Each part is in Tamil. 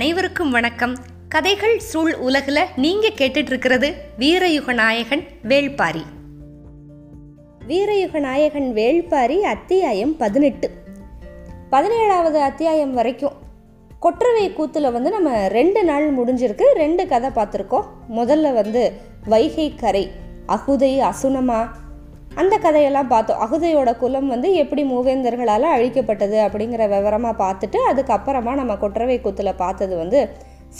அனைவருக்கும் வணக்கம். கதைகள் சூழ் உலகில் நீங்கள் கேட்டுட்டு இருக்கிறது வீரயுக நாயகன் வேள்பாரி. வீரயுக நாயகன் வேள்பாரி அத்தியாயம் பதினெட்டு. பதினேழாவது அத்தியாயம் வரைக்கும். கொற்றவை கூத்தில் வந்து நம்ம ரெண்டு நாள் முடிஞ்சிருக்கு. ரெண்டு கதை பார்த்துருக்கோம். முதல்ல வந்து வைகை கரை அகுதை அசுனமா அந்த கதையெல்லாம் பார்த்தோம். அகுதையோட குலம் வந்து எப்படி மூவேந்தர்களால் அழிக்கப்பட்டது அப்படிங்கிற விவரமாக பார்த்துட்டு அதுக்கப்புறமா நம்ம கொற்றவை கூத்தில் பார்த்தது வந்து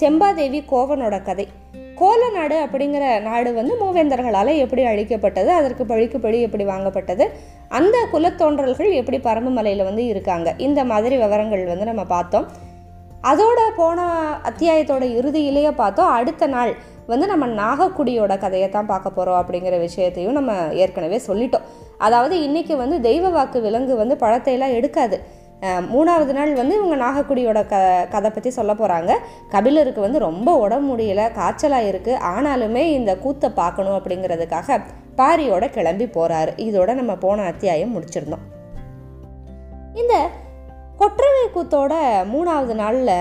செம்பாதேவி கோவனோட கதை. கோல நாடு அப்படிங்கிற நாடு வந்து மூவேந்தர்களால் எப்படி அழிக்கப்பட்டது அதற்கு பழிக்கு பழி எப்படி வாங்கப்பட்டது அந்த குலத்தோன்றல்கள் எப்படி பரம்புமலையில் வந்து இருக்காங்க இந்த மாதிரி விவரங்கள் வந்து நம்ம பார்த்தோம். அதோட போன அத்தியாயத்தோட இறுதியிலேயே பார்த்தோம் அடுத்த நாள் வந்து நம்ம நாகக்குடியோட கதையை தான் பார்க்க போகிறோம் அப்படிங்கிற விஷயத்தையும் நம்ம ஏற்கனவே சொல்லிட்டோம். அதாவது இன்றைக்கி வந்து தெய்வ வாக்கு விலங்கு வந்து பழத்தையெல்லாம் எடுக்காது. மூணாவது நாள் வந்து இவங்க நாகக்குடியோட க கதை பற்றி சொல்ல போகிறாங்க கபிலருக்கு வந்து ரொம்ப உடம்பு முடியல காய்ச்சலாக இருக்குது ஆனாலுமே இந்த கூத்தை பார்க்கணும் அப்படிங்கிறதுக்காக பாரியோட கிளம்பி போகிறாரு இதோட நம்ம போன அத்தியாயம் முடிச்சிருந்தோம். இந்த கொற்றவை கூத்தோட மூணாவது நாளில்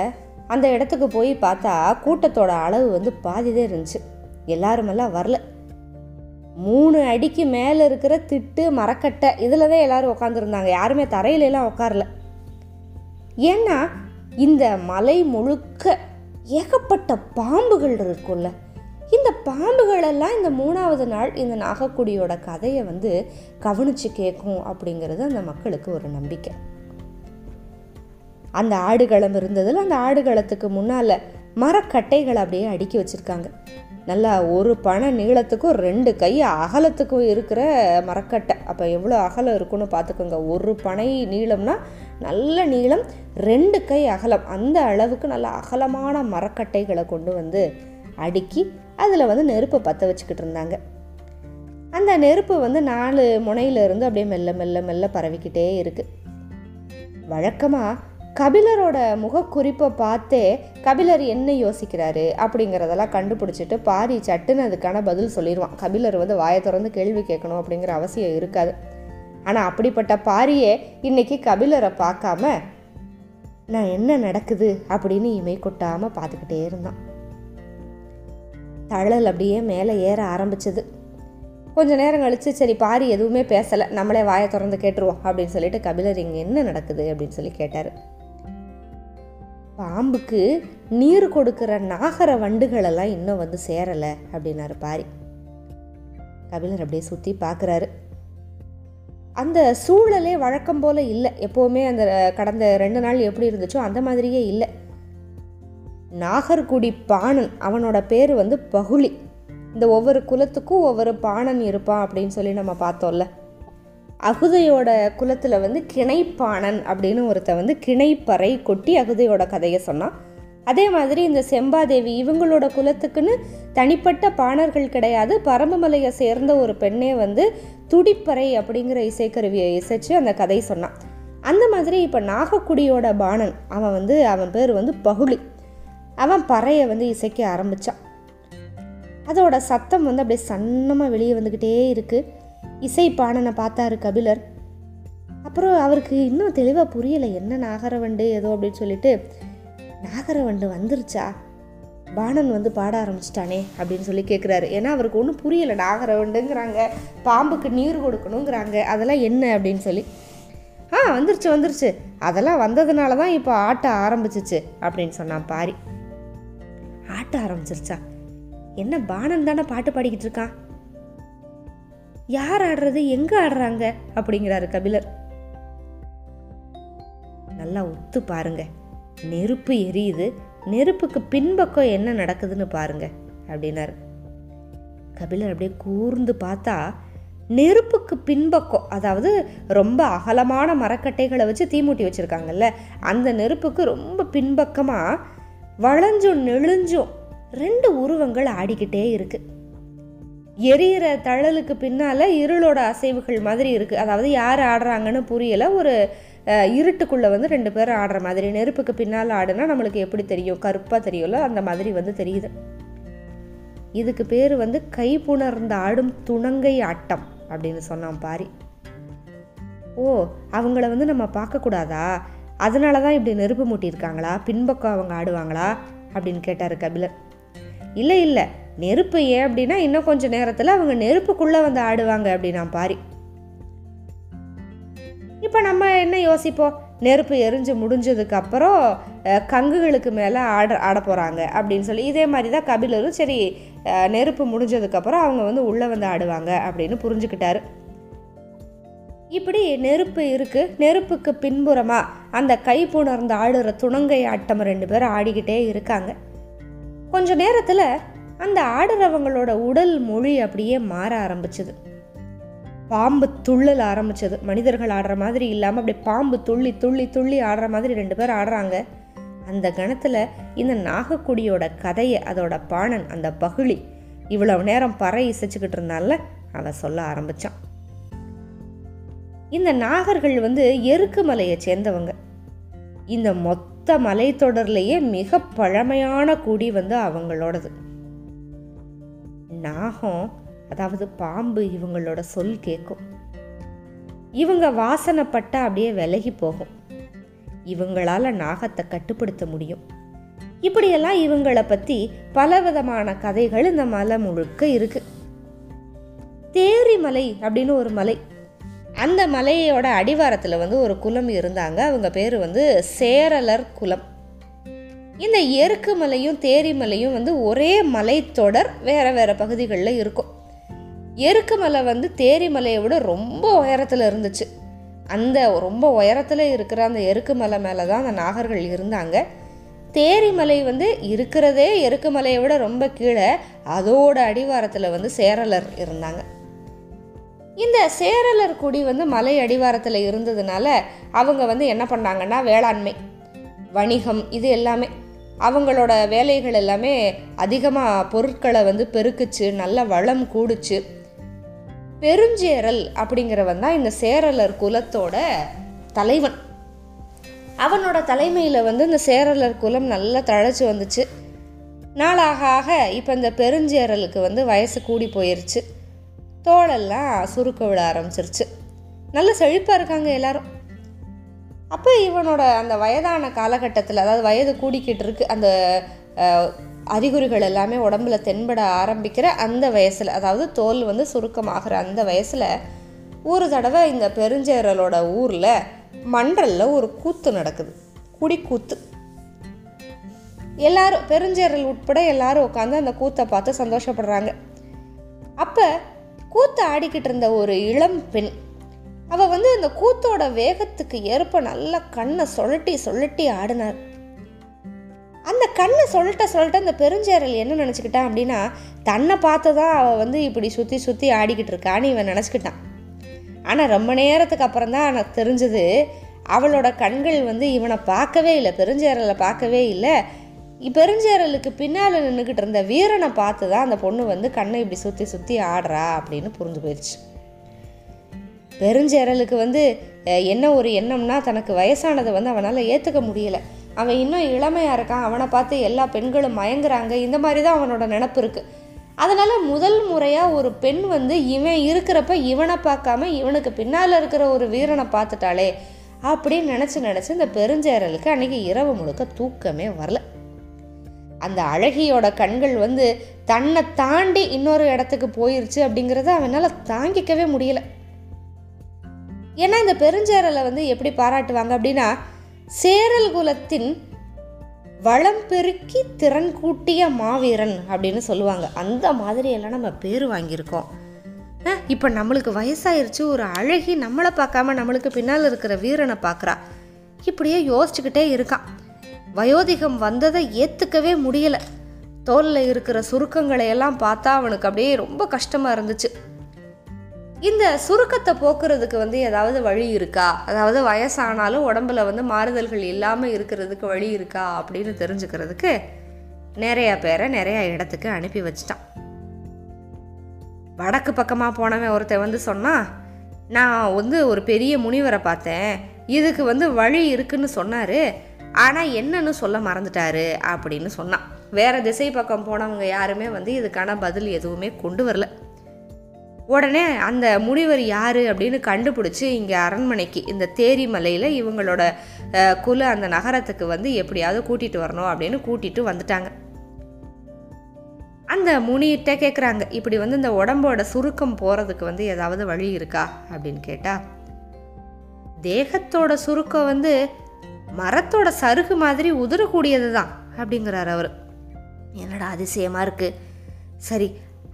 அந்த இடத்துக்கு போய் பார்த்தா கூட்டத்தோட அளவு வந்து பாதிதே இருந்துச்சு. எல்லாருமெல்லாம் வரல. மூணு அடிக்கு மேலே இருக்கிற திட்டு மரக்கட்டை இதில் தான் எல்லோரும் உட்காந்துருந்தாங்க யாருமே தரையிலலாம் உட்காரல ஏன்னா இந்த மலை முழுக்க ஏகப்பட்ட பாம்புகள் இருக்கும்ல. இந்த பாம்புகளெல்லாம் இந்த மூணாவது நாள் இந்த நாகக்குடியோட கதையை வந்து கவனித்து கேட்கும் அப்படிங்கிறது அந்த மக்களுக்கு ஒரு நம்பிக்கை. அந்த ஆடுகளம் இருந்ததில் அந்த ஆடுகளத்துக்கு முன்னால் மரக்கட்டைகளை அப்படியே அடுக்கி வச்சுருக்காங்க. நல்லா ஒரு பனை நீளத்துக்கும் ரெண்டு கை அகலத்துக்கும் இருக்கிற மரக்கட்டை. அப்போ எவ்வளோ அகலம் இருக்குன்னு பார்த்துக்கோங்க. ஒரு பனை நீளம்னா நல்ல நீளம் ரெண்டு கை அகலம். அந்த அளவுக்கு நல்ல அகலமான மரக்கட்டைகளை கொண்டு வந்து அடுக்கி அதில் வந்து நெருப்பை பற்ற வச்சுக்கிட்டு இருந்தாங்க. அந்த நெருப்பு வந்து நாலு முனையிலிருந்து அப்படியே மெல்ல மெல்ல மெல்ல பரவிக்கிட்டே இருக்குது வழக்கமாக கபிலரோட முகக்குறிப்பை பார்த்தே கபிலர் என்ன யோசிக்கிறாரு அப்படிங்கிறதெல்லாம் கண்டுபிடிச்சிட்டு பாரி சட்டுன்னு அதுக்கான பதில் சொல்லிடுவான். கபிலர் வந்து வாயை திறந்து கேள்வி கேட்கணும் அப்படிங்கிற அவசியம் இருக்காது. ஆனால் அப்படிப்பட்ட பாரியே இன்னைக்கு கபிலரை பார்க்காம நான் என்ன நடக்குது? அப்படின்னு இமை கொட்டாமல் பார்த்துக்கிட்டே இருந்தான். தழல் அப்படியே மேலே ஏற ஆரம்பிச்சது. கொஞ்ச நேரம் கழித்து சரி பாரி எதுவுமே பேசலை. நம்மளே வாயை திறந்து கேட்டுருவோம் அப்படின்னு சொல்லிட்டு கபிலர் இங்கே என்ன நடக்குது? அப்படின்னு சொல்லி கேட்டார். பாம்புக்கு நீர் கொடுக்குற நாகர வண்டுகளெல்லாம் இன்னும் வந்து சேரலை அப்படின்னாரு பாரி. கபிலர் அப்படியே சுற்றி பார்க்குறாரு அந்த சூழலே வழக்கம் போல் இல்லை. எப்போவுமே அந்த கடந்த ரெண்டு நாள் எப்படி இருந்துச்சோ அந்த மாதிரியே இல்லை. நாகர்குடி பாணன் அவனோட பேர் வந்து பகுளி. இந்த ஒவ்வொரு குலத்துக்கும் ஒவ்வொரு பாணன் இருப்பான் அப்படின்னு சொல்லி நம்ம பார்த்தோம்ல. அகுதையோட குலத்தில் வந்து கிணைப்பாணன் அப்படின்னு ஒருத்த வந்து கிணைப்பறை கொட்டி அகுதையோட கதையை சொன்னான். அதே மாதிரி இந்த செம்பாதேவி இவங்களோட குலத்துக்குன்னு தனிப்பட்ட பாணர்கள் கிடையாது. பரம்பமலையை சேர்ந்த ஒரு பெண்ணே வந்து துடிப்பறை அப்படிங்கிற இசைக்கருவியை இசைச்சு அந்த கதை சொன்னான். அந்த மாதிரி இப்போ நாகக்குடியோட பாணன் அவன் வந்து அவன் பேர் வந்து பகுளி. அவன் பறையை வந்து இசைக்க ஆரம்பித்தான் அதோட சத்தம் வந்து அப்படியே சன்னமாக வெளியே வந்துக்கிட்டே இருக்குது இசை பாடனை பார்த்தாரு கபிலர். அப்புறம் அவருக்கு இன்னும் தெளிவாக புரியலை என்ன நாகரவண்டு ஏதோ அப்படின்னு சொல்லிட்டு நாகரவண்டு வந்துருச்சா? பாணன் வந்து பாட ஆரம்பிச்சிட்டானே அப்படின்னு சொல்லி கேட்குறாரு ஏன்னா அவருக்கு ஒன்றும் புரியலை நாகரவண்டுங்கிறாங்க பாம்புக்கு நீர் கொடுக்கணுங்கிறாங்க அதெல்லாம் என்ன அப்படின்னு சொல்லி. ஆ வந்துருச்சு வந்துருச்சு. அதெல்லாம் வந்ததுனால தான் இப்போ ஆட்ட ஆரம்பிச்சிச்சு அப்படின்னு சொன்னான் பாரி. ஆட்ட ஆரம்பிச்சிருச்சா? என்ன பாணன் தானே பாட்டு பாடிக்கிட்டு இருக்கான்? யார் ஆடுறது எங்க ஆடுறாங்க? அப்படிங்கிறாரு கபிலர். நல்லா ஒத்து பாருங்க. நெருப்பு எரியுது. நெருப்புக்கு பின்பக்கம் என்ன நடக்குதுன்னு பாருங்க அப்படின்னாரு. கபிலர் அப்படியே கூர்ந்து பார்த்தா நெருப்புக்கு பின்பக்கம் அதாவது ரொம்ப அகலமான மரக்கட்டைகளை வச்சு தீமூட்டி வச்சுருக்காங்கல்ல அந்த நெருப்புக்கு ரொம்ப பின்பக்கமாக வளைஞ்சும் நெளிஞ்சும் ரெண்டு உருவங்கள் ஆடிக்கிட்டே இருக்குது எரியிற தழலுக்கு பின்னால் இருளோட அசைவுகள் மாதிரி இருக்குது அதாவது யார் ஆடுறாங்கன்னு புரியலை. ஒரு இருட்டுக்குள்ளே வந்து ரெண்டு பேரும் ஆடுற மாதிரி நெருப்புக்கு பின்னால் ஆடுனா நம்மளுக்கு எப்படி தெரியும்? கருப்பாக தெரியும்ல? அந்த மாதிரி வந்து தெரியுது. இதுக்கு பேர் வந்து கை புணர்ந்த ஆடும் துணங்கை ஆட்டம் அப்படின்னு சொன்னான் பாரி. ஓ அவங்கள வந்து நம்ம பார்க்கக்கூடாதா அதனால தான் இப்படி நெருப்பு மூட்டியிருக்காங்களா? பின்பக்கம் அவங்க ஆடுவாங்களா? அப்படின்னு கேட்டார் கபிலர் இல்லை இல்லை. நெருப்பு ஏன் அப்படின்னா இன்னும் கொஞ்சம் நேரத்தில் அவங்க நெருப்புக்குள்ளே வந்து ஆடுவாங்க அப்படின்னா பாரி. இப்போ நம்ம என்ன யோசிப்போம்? நெருப்பு எரிஞ்சு முடிஞ்சதுக்கப்புறம் கங்குகளுக்கு மேலே ஆட ஆட போகிறாங்க அப்படின்னு சொல்லி இதே மாதிரி தான் கபிலரும் சரி நெருப்பு முடிஞ்சதுக்கப்புறம் அவங்க வந்து உள்ளே வந்து ஆடுவாங்க அப்படின்னு புரிஞ்சுக்கிட்டாரு. இப்படி நெருப்பு இருக்குது நெருப்புக்கு பின்புறமாக அந்த கை புணர்ந்து ஆடுற துணங்கை ஆட்டம் ரெண்டு பேரும் ஆடிக்கிட்டே இருக்காங்க. கொஞ்ச நேரத்தில் அந்த ஆடுறவங்களோட உடல் மொழி அப்படியே மாற ஆரம்பிச்சது. பாம்பு துள்ளல் ஆரம்பிச்சது. மனிதர்கள் ஆடுற மாதிரி இல்லாமல் அப்படியே பாம்பு துள்ளி துள்ளி துள்ளி ஆடுற மாதிரி ரெண்டு பேர் ஆடுறாங்க. அந்த கணத்தில் இந்த நாகக்குடியோட கதையை அதோட பாணன் அந்த பகுளி இவ்வளவு நேரம் பறை இசைச்சுக்கிட்டு இருந்தால அவன் சொல்ல ஆரம்பிச்சான். இந்த நாகர்கள் வந்து எருக்கு மலையை சேர்ந்தவங்க. இந்த மொத்த மலைத்தொடர்லேயே மிக பழமையான குடி வந்து அவங்களோடது. நாகம் அதாவது பாம்பு இவங்களோட சொல் கேட்கும். இவங்க வாசனைப்பட்ட அப்படியே விலகி போகும். இவங்களால நாகத்தை கட்டுப்படுத்த முடியும். இப்படியெல்லாம் இவங்களை பற்றி பலவிதமான கதைகள் இந்த மலை முழுக்க இருக்கு. தேரி மலை அப்படின்னு ஒரு மலை. அந்த மலையோட அடிவாரத்தில் வந்து ஒரு குலம் இருந்தாங்க. அவங்க பேர் வந்து சேரலர் குலம் இந்த எருக்கு மலையும் தேரி மலையும் வந்து ஒரே மலைத்தொடர் வேறு வேறு பகுதிகளில் இருக்கும். எருக்கு மலை வந்து தேரி மலையை விட ரொம்ப உயரத்தில் இருந்துச்சு. அந்த ரொம்ப உயரத்தில் இருக்கிற அந்த எருக்கு மலை மேலே தான் அந்த நாகர்கள் இருந்தாங்க. தேரி மலை வந்து இருக்கிறதே எருக்கு மலையை விட ரொம்ப கீழே அதோட அடிவாரத்தில் வந்து சேரலர் இருந்தாங்க. இந்த சேரலர் குடி வந்து மலை அடிவாரத்தில் இருந்ததுனால அவங்க வந்து என்ன பண்ணாங்கன்னா வேளாண்மை வணிகம் இது எல்லாமே அவங்களோட வேலைகள் எல்லாமே அதிகமாக பொருட்களை வந்து பெருக்குச்சு நல்ல வளம் கூடுச்சு. பெருஞ்சேரல் அப்படிங்கிறவன் தான் இந்த சேரலர் குலத்தோட தலைவன். அவனோட தலைமையில் வந்து இந்த சேரலர் குலம் நல்லா தழைச்சி வந்துச்சு. நாளாக ஆக இப்போ இந்த பெருஞ்சேரலுக்கு வந்து வயசு கூடி போயிருச்சு. தோளெல்லாம் சுருக்க விட ஆரம்பிச்சிருச்சு. நல்ல செழிப்பாக இருக்காங்க எல்லாரும். அப்போ இவனோட அந்த வயதான காலகட்டத்தில் அதாவது வயது கூடிக்கிட்டு இருக்கு அந்த அறிகுறிகள் எல்லாமே உடம்புல தென்பட ஆரம்பிக்கிற அந்த வயசில் அதாவது தோல் வந்து சுருக்கமாகிற அந்த வயசில் ஒரு தடவை இந்த பெருஞ்சேரலோட ஊரில் மன்றலில் ஒரு கூத்து நடக்குது. குடிக்கூத்து எல்லாரும் பெருஞ்சேரல் உட்பட எல்லாரும் உட்காந்து அந்த கூத்தை பார்த்து சந்தோஷப்படுறாங்க. அப்போ கூத்து ஆடிக்கிட்டு இருந்த ஒரு இளம் பெண் அவள் வந்து அந்த கூத்தோட வேகத்துக்கு ஏற்ப நல்லா கண்ணை சொல்லட்டி சொல்லட்டி ஆடினார் அந்த கண்ணை சொல்லிட்ட சொல்லிட்டு அந்த பெருஞ்சேரல் என்ன நினச்சிக்கிட்டான் அப்படின்னா தன்னை பார்த்து தான் அவள் வந்து இப்படி சுற்றி சுற்றி ஆடிக்கிட்டு இருக்கான்னு இவன் நினச்சிக்கிட்டான். ஆனால் ரொம்ப நேரத்துக்கு அப்புறம் தான் எனக்கு தெரிஞ்சது அவளோட கண்கள் வந்து இவனை பார்க்கவே இல்லை பெருஞ்சேரலை பார்க்கவே இல்லை. இ- பெருஞ்சேரலுக்கு பின்னால் நின்றுக்கிட்டு இருந்த வீரனை பார்த்து தான் அந்த பொண்ணு வந்து கண்ணை இப்படி சுற்றி சுற்றி ஆடுறா அப்படின்னு புரிஞ்சு போயிடுச்சு. பெருஞ்சேரலுக்கு வந்து என்ன ஒரு எண்ணம்னா தனக்கு வயசானதை வந்து அவனால் ஏற்றுக்க முடியல. அவன் இன்னும் இளமையாக இருக்கான். அவனை பார்த்து எல்லா பெண்களும் மயங்குறாங்க. இந்த மாதிரி தான் அவனோட நினப்பு இருக்குது அதனால் முதல் முறையாக ஒரு பெண் வந்து இவன் இருக்கிறப்ப இவனை பார்க்காம இவனுக்கு பின்னால் இருக்கிற ஒரு வீரனை பார்த்துட்டாளே அப்படின்னு நினச்சி நினச்சி இந்த பெருஞ்சேரலுக்கு அன்றைக்கி இரவு முழுக்க தூக்கமே வரல. அந்த அழகியோட கண்கள் வந்து தன்னை தாண்டி இன்னொரு இடத்துக்கு போயிருச்சு அப்படிங்கிறத அவனால் தாங்கிக்கவே முடியலை. ஏன்னா இந்த பெருஞ்சேரலை வந்து எப்படி பாராட்டுவாங்க அப்படின்னா சேரல் குலத்தின் வளம் பெருக்கி திறன் கூட்டிய மாவீரன் அப்படின்னு சொல்லுவாங்க. அந்த மாதிரி எல்லாம் நம்ம பேர் வாங்கியிருக்கோம். இப்போ நம்மளுக்கு வயசாயிருச்சு ஒரு அழகி நம்மளை பார்க்காம நம்மளுக்கு பின்னால் இருக்கிற வீரனை பார்க்குறா. இப்படியே யோசிச்சுக்கிட்டே இருக்கான் வயோதிகம் வந்ததை ஏற்றுக்கவே முடியலை. தோலில் இருக்கிற சுருக்கங்களை எல்லாம் பார்த்தா அவனுக்கு அப்படியே ரொம்ப கஷ்டமாக இருந்துச்சு. இந்த சுருக்கத்தை போக்குறதுக்கு வந்து ஏதாவது வழி இருக்கா? அதாவது வயசானாலும் உடம்புல வந்து மாறுதல்கள் இல்லாமல் இருக்கிறதுக்கு வழி இருக்கா? அப்படின்னு தெரிஞ்சுக்கிறதுக்கு நிறைய பேரை நிறைய இடத்துக்கு அனுப்பி வச்சிட்டான். வடக்கு பக்கமாக போனவன் ஒருத்தன் வந்து சொன்னான் நான் வந்து ஒரு பெரிய முனிவரை பார்த்தேன். இதுக்கு வந்து வழி இருக்குன்னு சொன்னார். ஆனால் என்னன்னு சொல்ல மறந்துட்டாரு. அப்படின்னு சொன்னான். வேறு திசை பக்கம் போனவங்க யாருமே வந்து இதுக்கான பதில் எதுவுமே கொண்டு வரல. உடனே அந்த முனிவர் யார் அப்படின்னு கண்டுபிடிச்சி இங்கே அரண்மனைக்கு இந்த தேரி மலையில் இவங்களோட குல அந்த நகரத்துக்கு வந்து எப்படியாவது கூட்டிகிட்டு வரணும் அப்படின்னு கூட்டிகிட்டு வந்துட்டாங்க. அந்த முனிகிட்ட கேட்குறாங்க இப்படி வந்து இந்த உடம்போட சுருக்கம் போகிறதுக்கு வந்து ஏதாவது வழி இருக்கா அப்படின்னு கேட்டால் தேகத்தோட சுருக்கம் வந்து மரத்தோட சருகு மாதிரி உதிரக்கூடியது தான் அப்படிங்கிறார் அவர். என்னடா அதிசயமாக இருக்குது சரி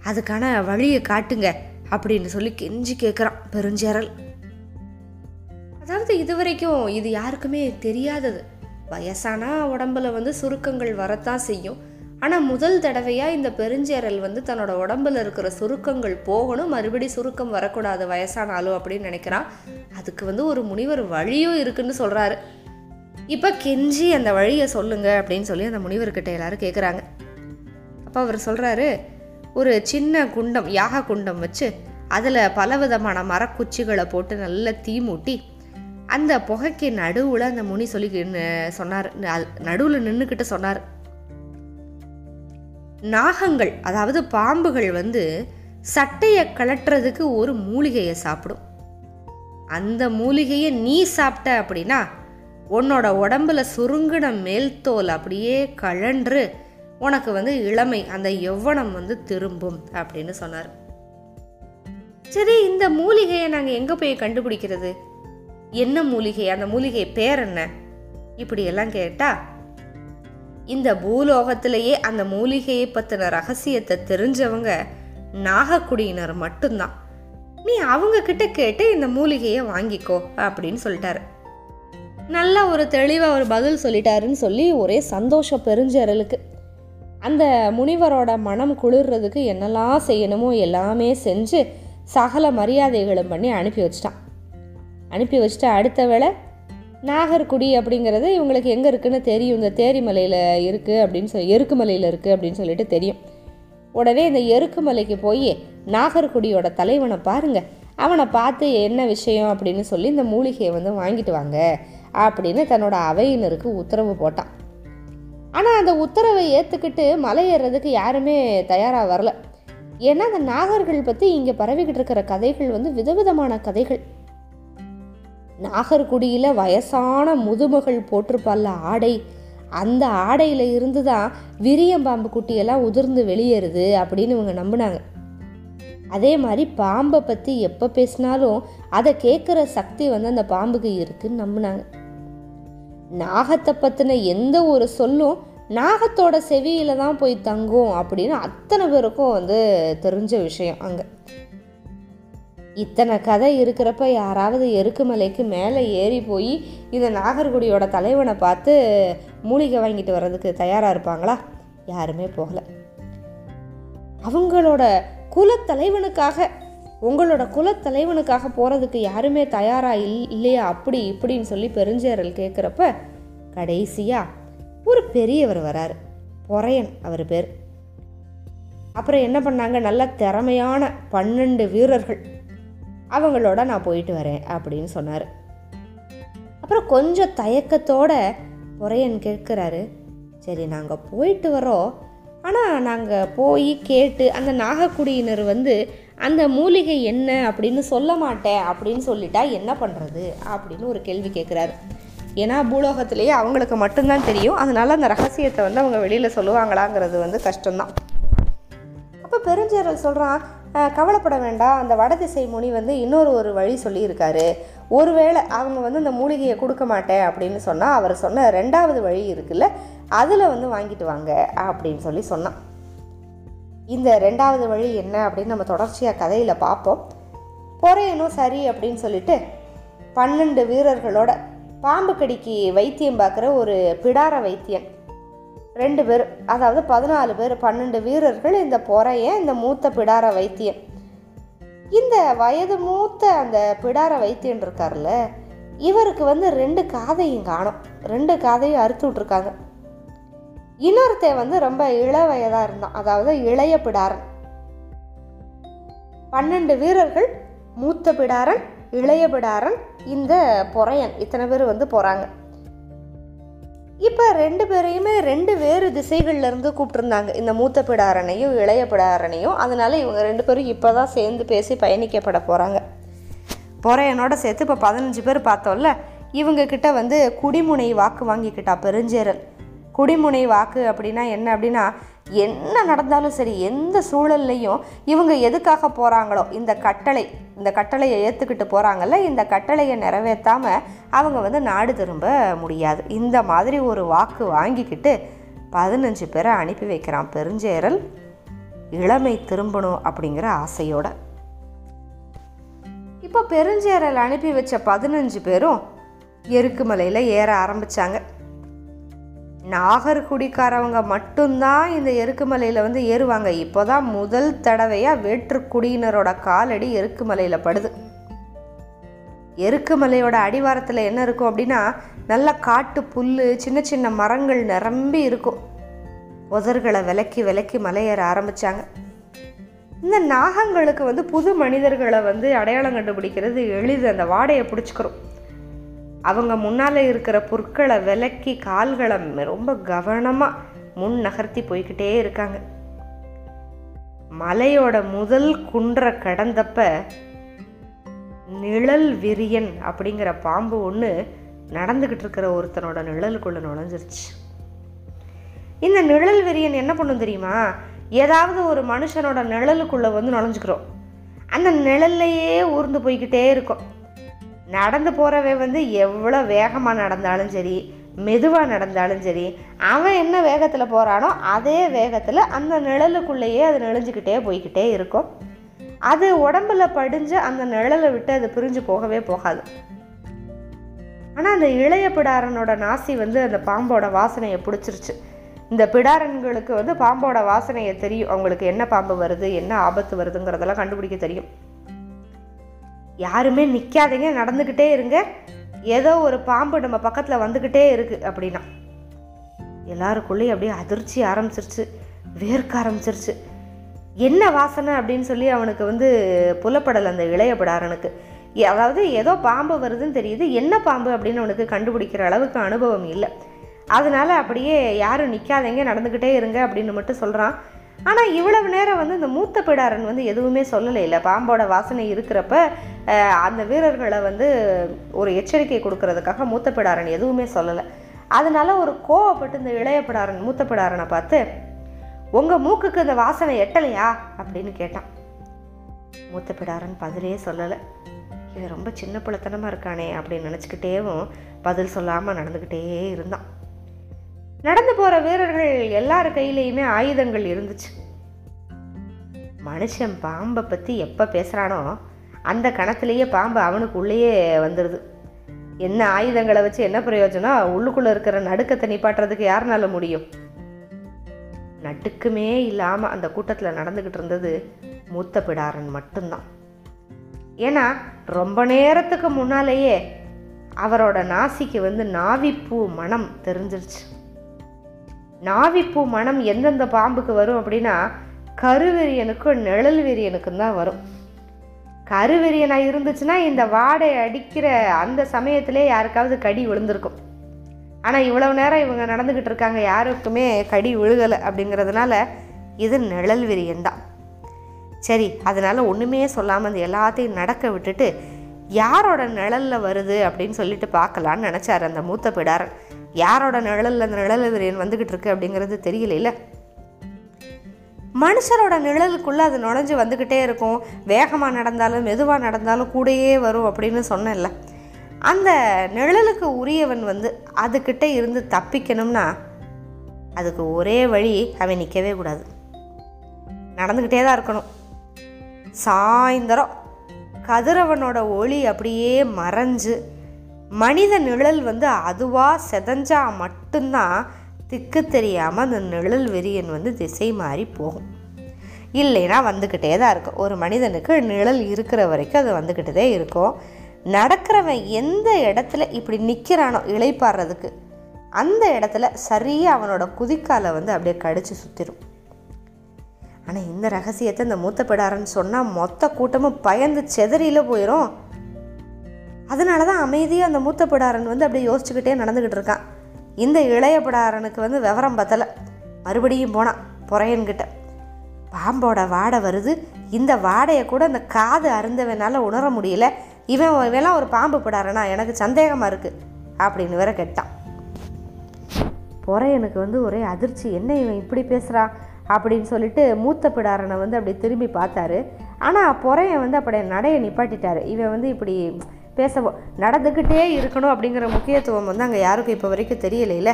அதுக்கான வழியை காட்டுங்க. அப்படின்னு சொல்லி கெஞ்சி கேட்குறான் பெருஞ்சேரல். அதாவது இதுவரைக்கும் இது யாருக்குமே தெரியாதது. வயசானா உடம்புல வந்து சுருக்கங்கள் வரத்தான் செய்யும். ஆனால் முதல் தடவையாக இந்த பெருஞ்சேரல் வந்து தன்னோட உடம்புல இருக்கிற சுருக்கங்கள் போகணும். மறுபடி சுருக்கம் வரக்கூடாது வயசானாலும் அப்படின்னு நினைக்கிறான் அதுக்கு வந்து ஒரு முனிவர் வழியும் இருக்குன்னு சொல்கிறாரு இப்போ கெஞ்சி அந்த வழியை சொல்லுங்க அப்படின்னு சொல்லி அந்த முனிவர்கிட்ட எல்லாரும் கேட்குறாங்க அப்போ அவர் சொல்கிறாரு ஒரு சின்ன குண்டம் யாக குண்டம் வச்சு அதில் பலவிதமான மரக்குச்சிகளை போட்டு நல்லா தீ மூட்டி அந்த புகைக்கு நடுவில் அந்த முனி சொல்லி சொன்னார். நடுவில் நின்றுக்கிட்டு சொன்னார். நாகங்கள் அதாவது பாம்புகள் வந்து சட்டையை கலட்டுறதுக்கு ஒரு மூலிகையை சாப்பிடும். அந்த மூலிகையை நீ சாப்பிட்ட அப்படின்னா உன்னோட உடம்புல சுருங்கின மேல் தோல் அப்படியே கழன்று உனக்கு வந்து இளமை அந்த யௌவனம் வந்து திரும்பும் அப்படின்னு சொன்னார். சரி இந்த மூலிகையை நாங்கள் எங்கே போய் கண்டுபிடிக்கிறது? என்ன மூலிகை? அந்த மூலிகை பேர் என்ன? இப்படியெல்லாம் கேட்டால் கேட்டா இந்த பூலோகத்திலேயே அந்த மூலிகையை பற்றின ரகசியத்தை தெரிஞ்சவங்க நாகக்குடியினர் மட்டும்தான். நீ அவங்க கிட்ட கேட்டு இந்த மூலிகையை வாங்கிக்கோ அப்படின்னு சொல்லிட்டாரு. நல்ல ஒரு தெளிவாக ஒரு பதில் சொல்லிட்டாருன்னு சொல்லி ஒரே சந்தோஷம் பெருஞ்சரலுக்கு அந்த முனிவரோட மனம் குளிர்றதுக்கு என்னெல்லாம் செய்யணுமோ எல்லாமே செஞ்சு சகல மரியாதைகளும் பண்ணி அனுப்பி வச்சிட்டான். அனுப்பி வச்சுட்டு அடுத்த வேளை நாகர்குடி அப்படிங்கிறது இவங்களுக்கு எங்கே இருக்குன்னு தெரியும். இந்த தேரிமலையில் இருக்குது அப்படின்னு சொல்லி எருக்குமலையில் இருக்குது அப்படின்னு சொல்லிட்டு தெரியும். உடனே இந்த எருக்குமலைக்கு போய் நாகர்குடியோட தலைவனை பாருங்கள் அவனை பார்த்து என்ன விஷயம் அப்படின்னு சொல்லி இந்த மூலிகையை வந்து வாங்கிட்டு வாங்க அப்படின்னு தன்னோட அவையினருக்கு உத்தரவு போட்டான். ஆனால் அந்த உத்தரவை ஏற்றுக்கிட்டு மலை ஏறுறதுக்கு யாருமே தயாராக வரல. ஏன்னா அந்த நாகர்கள் பற்றி இங்கே பரவிக்கிட்டு இருக்கிற கதைகள் வந்து விதவிதமான கதைகள். நாகர்குடியில் வயசான முதுமகள் போட்டிருப்பால ஆடை. அந்த ஆடையில் இருந்து தான் விரியம்பாம்பு குட்டியெல்லாம் உதிர்ந்து வெளியேறுது அப்படின்னு இவங்க நம்பினாங்க. அதே மாதிரி பாம்பை பற்றி எப்போ பேசினாலும் அதை கேட்குற சக்தி வந்து அந்த பாம்புக்கு இருக்குன்னு நம்பினாங்க. நாகத்தை பற்றின எந்த ஒரு சொல்லும் நாகத்தோட செவியில் தான் போய் தங்கும் அப்படின்னு அத்தனை பேருக்கும் வந்து தெரிஞ்ச விஷயம் அங்கே. இத்தனை கதை இருக்கிறப்ப யாராவது எருக்குமலைக்கு மேலே ஏறி போய் இந்த நாகர்குடியோட தலைவனை பார்த்து மூலிகை வாங்கிட்டு வர்றதுக்கு தயாராக இருப்பாங்களா? யாருமே போகலை. அவங்களோட குலத்தலைவனுக்காக உங்களோட குலத்தலைவனுக்காக போகிறதுக்கு யாருமே தயாராக இல் இல்லையா? அப்படி இப்படின்னு சொல்லி பெருஞ்சேரல் கேட்குறப்ப கடைசியாக ஒரு பெரியவர் வரார். பொறையன் அவர் பேர். அப்புறம் என்ன பண்ணாங்க? நல்ல திறமையான பன்னெண்டு வீரர்கள். அவங்களோட நான் போயிட்டு வரேன் அப்படின்னு சொன்னார். அப்புறம் கொஞ்சம் தயக்கத்தோட பொறையன் கேட்குறாரு சரி நாங்கள் போயிட்டு வரோம் ஆனால் நாங்கள் போய் கேட்டு அந்த நாகக்குடியினர் வந்து அந்த மூலிகை என்ன அப்படின்னு சொல்ல மாட்டேன் அப்படின்னு சொல்லிட்டா என்ன பண்ணுறது அப்படின்னு ஒரு கேள்வி கேட்குறாரு ஏன்னா பூலோகத்திலேயே அவங்களுக்கு மட்டும்தான் தெரியும். அதனால் அந்த ரகசியத்தை வந்து அவங்க வெளியில் சொல்லுவாங்களாங்கிறது வந்து கஷ்டம்தான். அப்போ பெருஞ்சேரல் சொல்கிறான் கவலைப்பட வேண்டாம் அந்த வடதிசை முனி வந்து இன்னொரு ஒரு வழி சொல்லியிருக்காரு. ஒருவேளை அவங்க வந்து அந்த மூலிகையை கொடுக்க மாட்டேன் அப்படின்னு சொன்னால் அவர் சொன்ன ரெண்டாவது வழி இருக்குல்ல அதில் வந்து வாங்கிட்டு வாங்க அப்படின்னு சொல்லி சொன்னான். இந்த ரெண்டாவது வழி என்ன அப்படின்னு நம்ம தொடர்ச்சியாக கதையில் பார்ப்போம். பொறையனும் சரி அப்படின்னு சொல்லிட்டு பன்னெண்டு வீரர்களோட பாம்பு கடிக்கு வைத்தியம் பார்க்குற ஒரு பிடார வைத்தியன். ரெண்டு பேர் அதாவது பதினாலு பேர் பன்னெண்டு வீரர்கள் இந்த பொறைய இந்த மூத்த பிடார வைத்தியன். இந்த வயது மூத்த அந்த பிடார வைத்தியன் இருக்கார்ல இவருக்கு வந்து ரெண்டு காதையும் காணும். ரெண்டு காதையும் அறுத்து விட்ருக்காங்க இன்னொருத்தன் வந்து ரொம்ப இள வயதாக இருந்தான். அதாவது இளைய பிடாரன். பன்னெண்டு வீரர்கள் மூத்த பிடாரன் இளைய பிடாரன் இந்த பொறையன். இத்தனை பேர் வந்து போகிறாங்க இப்போ ரெண்டு பேரையுமே ரெண்டு வேறு திசைகள்ல இருந்து கூப்பிட்டுருந்தாங்க. இந்த மூத்த பிடாரனையும் இளைய பிடாரனையும். அதனால இவங்க ரெண்டு பேரும் இப்போ தான் சேர்ந்து பேசி பயணிக்கப்பட போகிறாங்க பொறையனோட சேர்த்து இப்போ பதினஞ்சு பேர் பார்த்தோம்ல இவங்க கிட்ட வந்து குடிமுனை வாக்கு வாங்கிக்கிட்டா பெருஞ்சேரல். குடிமுனை வாக்கு அப்படின்னா என்ன அப்படின்னா என்ன நடந்தாலும் சரி எந்த சூழல்லையும் இவங்க எதுக்காக போகிறாங்களோ இந்த கட்டளை இந்த கட்டளையை ஏற்றுக்கிட்டு போகிறாங்கல்ல இந்த கட்டளையை நிறைவேற்றாமல் அவங்க வந்து நாடு திரும்ப முடியாது. இந்த மாதிரி ஒரு வாக்கு வாங்கிக்கிட்டு பதினஞ்சு பேரை அனுப்பி வைக்கிறான் பெருஞ்சேரல். இளமை திரும்பணும் அப்படிங்கிற ஆசையோட. இப்போ பெருஞ்சேரல் அனுப்பி வச்ச பதினஞ்சு பேரும் எருக்குமலையில் ஏற ஆரம்பித்தாங்க நாகர்குடிக்காரவங்க மட்டும்தான் இந்த எருக்குமலையில் வந்து ஏறுவாங்க. இப்போ தான் முதல் தடவையாக வேற்றுக்குடியினரோட காலடி எருக்குமலையில் படுது. எருக்குமலையோட அடிவாரத்தில் என்ன இருக்கும் அப்படின்னா நல்ல காட்டு புல் சின்ன சின்ன மரங்கள் நிரம்பி இருக்கும். உதர்களை விலக்கி விலக்கி மலையேற ஆரம்பித்தாங்க இந்த நாகங்களுக்கு வந்து புது மனிதர்களை வந்து அடையாளம் கண்டுபிடிக்கிறது எளிது. அந்த வாடையை பிடிச்சிக்கிறோம். அவங்க முன்னால் இருக்கிற புற்களை விலக்கி கால்களை ரொம்ப கவனமாக முன் நகர்த்தி போய்கிட்டே இருக்காங்க. மலையோட முதல் குன்றை கடந்தப்ப நிழல் விரியன் அப்படிங்கிற பாம்பு ஒன்று நடந்துக்கிட்டு இருக்கிற ஒருத்தனோட நிழலுக்குள்ள நுழைஞ்சிருச்சு. இந்த நிழல் விரியன் என்ன பண்ணும் தெரியுமா? ஏதாவது ஒரு மனுஷனோட நிழலுக்குள்ளே வந்து நுழைஞ்சுக்கிறோம். அந்த நிழல்லையே ஊர்ந்து போய்கிட்டே இருக்கும். நடந்து போகிறவன் வந்து எவ்வளோ வேகமாக நடந்தாலும் சரி மெதுவாக நடந்தாலும் சரி அவன் என்ன வேகத்தில் போகிறானோ அதே வேகத்தில் அந்த நிழலுக்குள்ளேயே அது நெளிஞ்சிக்கிட்டே போய்கிட்டே இருக்கும். அது உடம்புல படிஞ்சு அந்த நிழலை விட்டு அது பிரிஞ்சு போகவே போகாது. ஆனால் அந்த இளைய பிடாரனோட நாசி வந்து அந்த பாம்போட வாசனையை பிடிச்சிருச்சு. இந்த பிடாரன்களுக்கு வந்து பாம்போட வாசனையை தெரியும். அவங்களுக்கு என்ன பாம்பு வருது என்ன ஆபத்து வருதுங்கிறதெல்லாம் கண்டுபிடிக்க தெரியும். யாருமே நிற்காதீங்க நடந்துக்கிட்டே இருங்க. ஏதோ ஒரு பாம்பு நம்ம பக்கத்தில் வந்துக்கிட்டே இருக்குது அப்படின்னா. எல்லாருக்குள்ளேயும் அப்படியே அதிர்ச்சி ஆரம்பிச்சிருச்சு வேர்க்க ஆரம்பிச்சிருச்சு. என்ன வாசனை அப்படின்னு சொல்லி அவனுக்கு வந்து புலப்படலை அந்த இளையப்படாரனுக்கு அதாவது ஏதோ பாம்பு வருதுன்னு தெரியுது என்ன பாம்பு அப்படின்னு அவனுக்கு கண்டுபிடிக்கிற அளவுக்கு அனுபவம் இல்லை. அதனால் அப்படியே யாரும் நிற்காதீங்க நடந்துக்கிட்டே இருங்க அப்படின்னு மட்டும் சொல்கிறான் ஆனால் இவ்வளவு நேரம் வந்து இந்த மூத்த பிடாரன் வந்து எதுவுமே சொல்லலை. இல்லை பாம்போட வாசனை இருக்கிறப்ப அந்த வீரர்களை வந்து ஒரு எச்சரிக்கை கொடுக்கறதுக்காக மூத்த பிடாரன் எதுவுமே சொல்லலை. அதனால ஒரு கோவப்பட்டு இந்த இளைய பிடாரன் மூத்த பிடாரனை பார்த்து உங்கள் மூக்குக்கு இந்த வாசனை எட்டலையா? அப்படின்னு கேட்டான். மூத்த பிடாரன் பதிலே சொல்லலை. இவன் ரொம்ப சின்ன பிள்ளைத்தனமாக இருக்கானே அப்படின்னு நினச்சிக்கிட்டேவும் பதில் சொல்லாமல் நடந்துக்கிட்டே இருந்தான். நடந்து போகிற வீரர்கள் எல்லார் கையிலையுமே ஆயுதங்கள் இருந்துச்சு. மனுஷன் பாம்பை பற்றி எப்போ பேசுகிறானோ அந்த கணத்திலேயே பாம்பு அவனுக்கு உள்ளேயே வந்துடுது என்ன ஆயுதங்களை வச்சு என்ன பிரயோஜனம்? உள்ளுக்குள்ளே இருக்கிற நடுக்கத்தை நிப்பாட்டுறதுக்கு யாருனால முடியும்? நட்டுக்குமே இல்லாமல் அந்த கூட்டத்தில் நடந்துக்கிட்டு இருந்தது மூத்த பிடாரன் மட்டும்தான். ஏன்னா ரொம்ப நேரத்துக்கு முன்னாலேயே அவரோட நாசிக்கு வந்து நாவிப்பூ மனம் தெரிஞ்சிருச்சு. நாவிப்பூ மனம் எந்தெந்த பாம்புக்கு வரும் அப்படின்னா கருவெறியனுக்கும் நிழல் வெறியனுக்கும் தான் வரும். கருவெறியனா இருந்துச்சுன்னா இந்த வாடை அடிக்கிற அந்த சமயத்திலே யாருக்காவது கடி விழுந்திருக்கும். ஆனால் இவ்வளவு நேரம் இவங்க நடந்துக்கிட்டு இருக்காங்க யாருக்குமே கடி விழுகலை அப்படிங்கிறதுனால இது நிழல் விரியன் தான். சரி அதனால் ஒன்றுமே சொல்லாமல் அந்த எல்லாத்தையும் நடக்க விட்டுட்டு யாரோட நிழலில் வருது அப்படின்னு சொல்லிட்டு பார்க்கலான்னு நினச்சாரு அந்த மூத்த பிடாரன். யாரோட நிழலில் அந்த நிழல் விரியன் வந்துக்கிட்டு இருக்கு அப்படிங்கிறது தெரியல மனுஷரோட நிழலுக்குள்ளே அது நுழைஞ்சு வந்துக்கிட்டே இருக்கும். வேகமாக நடந்தாலும் மெதுவாக நடந்தாலும் கூடயே வரும் அப்படின்னு சொன்னேன்ல. அந்த நிழலுக்கு உரியவன் வந்து அதுக்கிட்ட இருந்து தப்பிக்கணும்னா அதுக்கு ஒரே வழி அவன் நிற்கவே கூடாது. நடந்துக்கிட்டே தான் இருக்கணும். சாயந்தரம் கதிரவனோட ஒளி அப்படியே மறைஞ்சு மனித நிழல் வந்து அதுவாக செதஞ்சா மட்டும்தான் திக்கு தெரியாமல் அந்த நிழல் வெறியன் வந்து திசை மாறி போகும். இல்லைன்னா வந்துக்கிட்டே தான் இருக்கும். ஒரு மனிதனுக்கு நிழல் இருக்கிற வரைக்கும் அது வந்துக்கிட்டே இருக்கும். நடக்கிறவன் எந்த இடத்துல இப்படி நிற்கிறானோ இளைப்பாடுறதுக்கு அந்த இடத்துல சரியாக அவனோட குதிக்காலை வந்து அப்படியே கடிச்சு சுற்றிடும் ஆனால் இந்த ரகசியத்தை இந்த மூத்த பிடாரன்னு சொன்னால் மொத்த கூட்டமும் பயந்து செதறியில் போயிடும் அதனால தான் அமைதியாக அந்த மூத்த பிடாரன் வந்து அப்படியே யோசிச்சுக்கிட்டே நடந்துக்கிட்டு இருக்கான். இந்த இளைய பிடாரனுக்கு வந்து விவரம் பத்தலை. மறுபடியும் போனான் பொறையன்கிட்ட. பாம்போட வாடை வருது. இந்த வாடையை கூட அந்த காது அருந்தவனால உணர முடியல. இவன் இவெல்லாம் ஒரு பாம்பு பிடாரனா? எனக்கு சந்தேகமாக இருக்குது அப்படின்னு வேற கேட்டான். பொறையனுக்கு வந்து ஒரே அதிர்ச்சி. என்ன இவன் இப்படி பேசுகிறான் அப்படின்னு சொல்லிட்டு மூத்த பிடாரனை வந்து அப்படி திரும்பி பார்த்தாரு. ஆனால் பொறையன் வந்து அப்படியே நடையை நிப்பாட்டிட்டாரு. இவன் வந்து இப்படி பேச நடந்துக்கிட்டே இருக்கணும் அப்படிங்கிற முக்கியத்துவம் வந்து அங்கே யாருக்கும் இப்போ வரைக்கும் தெரியலையில.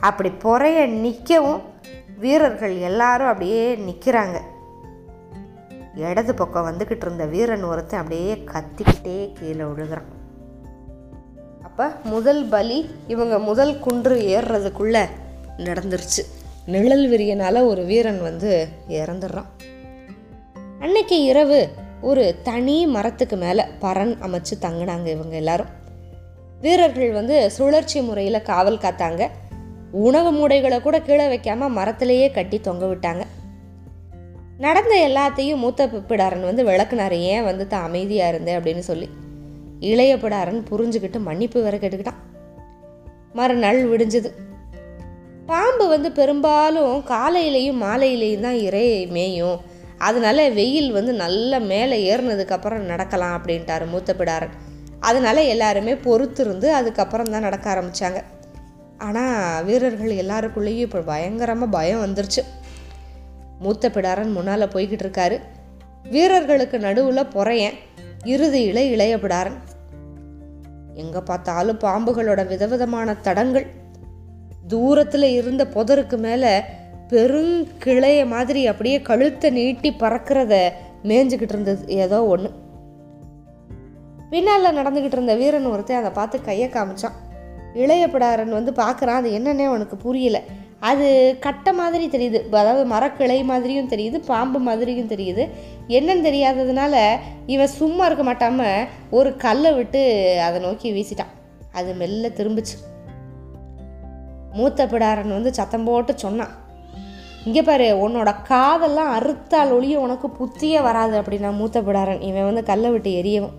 அப்படி பொறைய நிற்கவும் வீரர்கள் எல்லாரும் அப்படியே நிற்கிறாங்க இடது பக்கம் வந்துக்கிட்டு இருந்த வீரன் ஒருத்தன் அப்படியே கத்திக்கிட்டே கீழே விழுகிறான். அப்போ முதல் பலி இவங்க முதல் குன்று ஏறுறதுக்குள்ளே நடந்துருச்சு. நிழல் விரியனால ஒரு வீரன் வந்து இறந்துடுறான். அன்னைக்கு இரவு ஒரு தனி மரத்துக்கு மேலே பரன் அமைச்சு தங்கினாங்க இவங்க எல்லாரும். வீரர்கள் வந்து சுழற்சி முறையில் காவல் காத்தாங்க. உணவு மூடைகளை கூட கீழே வைக்காம மரத்திலேயே கட்டி தொங்க விட்டாங்க. நடந்த எல்லாத்தையும் மூத்த பிப்பிடாரன் வந்து விளக்குனார் ஏன் வந்து தான் அமைதியாக இருந்தேன் அப்படின்னு சொல்லி. இளைய பிடாரன் புரிஞ்சுக்கிட்டு மன்னிப்பு வேற கேட்டுக்கிட்டான். மறுநாள் விடிஞ்சது. பாம்பு வந்து பெரும்பாலும் காலையிலையும் மாலையிலையும் தான் இறை மேயும். அதனால வெயில் வந்து நல்ல மேலே ஏறினதுக்கப்புறம் நடக்கலாம் அப்படின்ட்டாரு மூத்த பிடாரன் அதனால எல்லாருமே பொறுத்திருந்து அதுக்கப்புறம் தான் நடக்க ஆரம்பித்தாங்க ஆனால் வீரர்கள் எல்லாருக்குள்ளேயும் இப்போ பயங்கரமாக பயம் வந்துருச்சு. மூத்த பிடாரன் முன்னால் போய்கிட்டு இருக்காரு. வீரர்களுக்கு நடுவில் புறையன் இறுதியில் இளைய பிடாரன். எங்கே பார்த்தாலும் பாம்புகளோட விதவிதமான தடங்கள். தூரத்தில் இருந்த புதருக்கு மேலே பெருங்கிளைய மாதிரி அப்படியே கழுத்தை நீட்டி பறக்கிறத மேய்ஞ்சிக்கிட்டு இருந்தது. ஏதோ ஒன்று பின்னால் நடந்துக்கிட்டு இருந்த வீரன் ஒருத்தன் அதை பார்த்து கையை காமிச்சான். இளைய பிடாரன் வந்து பார்க்குறான் அது என்னன்னே அவனுக்கு புரியல. அது கட்டை மாதிரி தெரியுது. அதாவது மரக்கிளை மாதிரியும் தெரியுது பாம்பு மாதிரியும் தெரியுது. என்னன்னு தெரியாததுனால இவன் சும்மா இருக்க மாட்டாமல் ஒரு கல்லை விட்டு அதை நோக்கி வீசிட்டான். அது மெல்ல திரும்பிச்சு. மூத்த பிடாரன் வந்து சத்தம் போட்டு சொன்னான். இங்கே பாரு உன்னோட காதெல்லாம் அறுத்தால் ஒளிய உனக்கு புத்தியே வராது அப்படின்னா மூத்த பிடாரன். இவன் வந்து கல்லை விட்டு எரியவன்.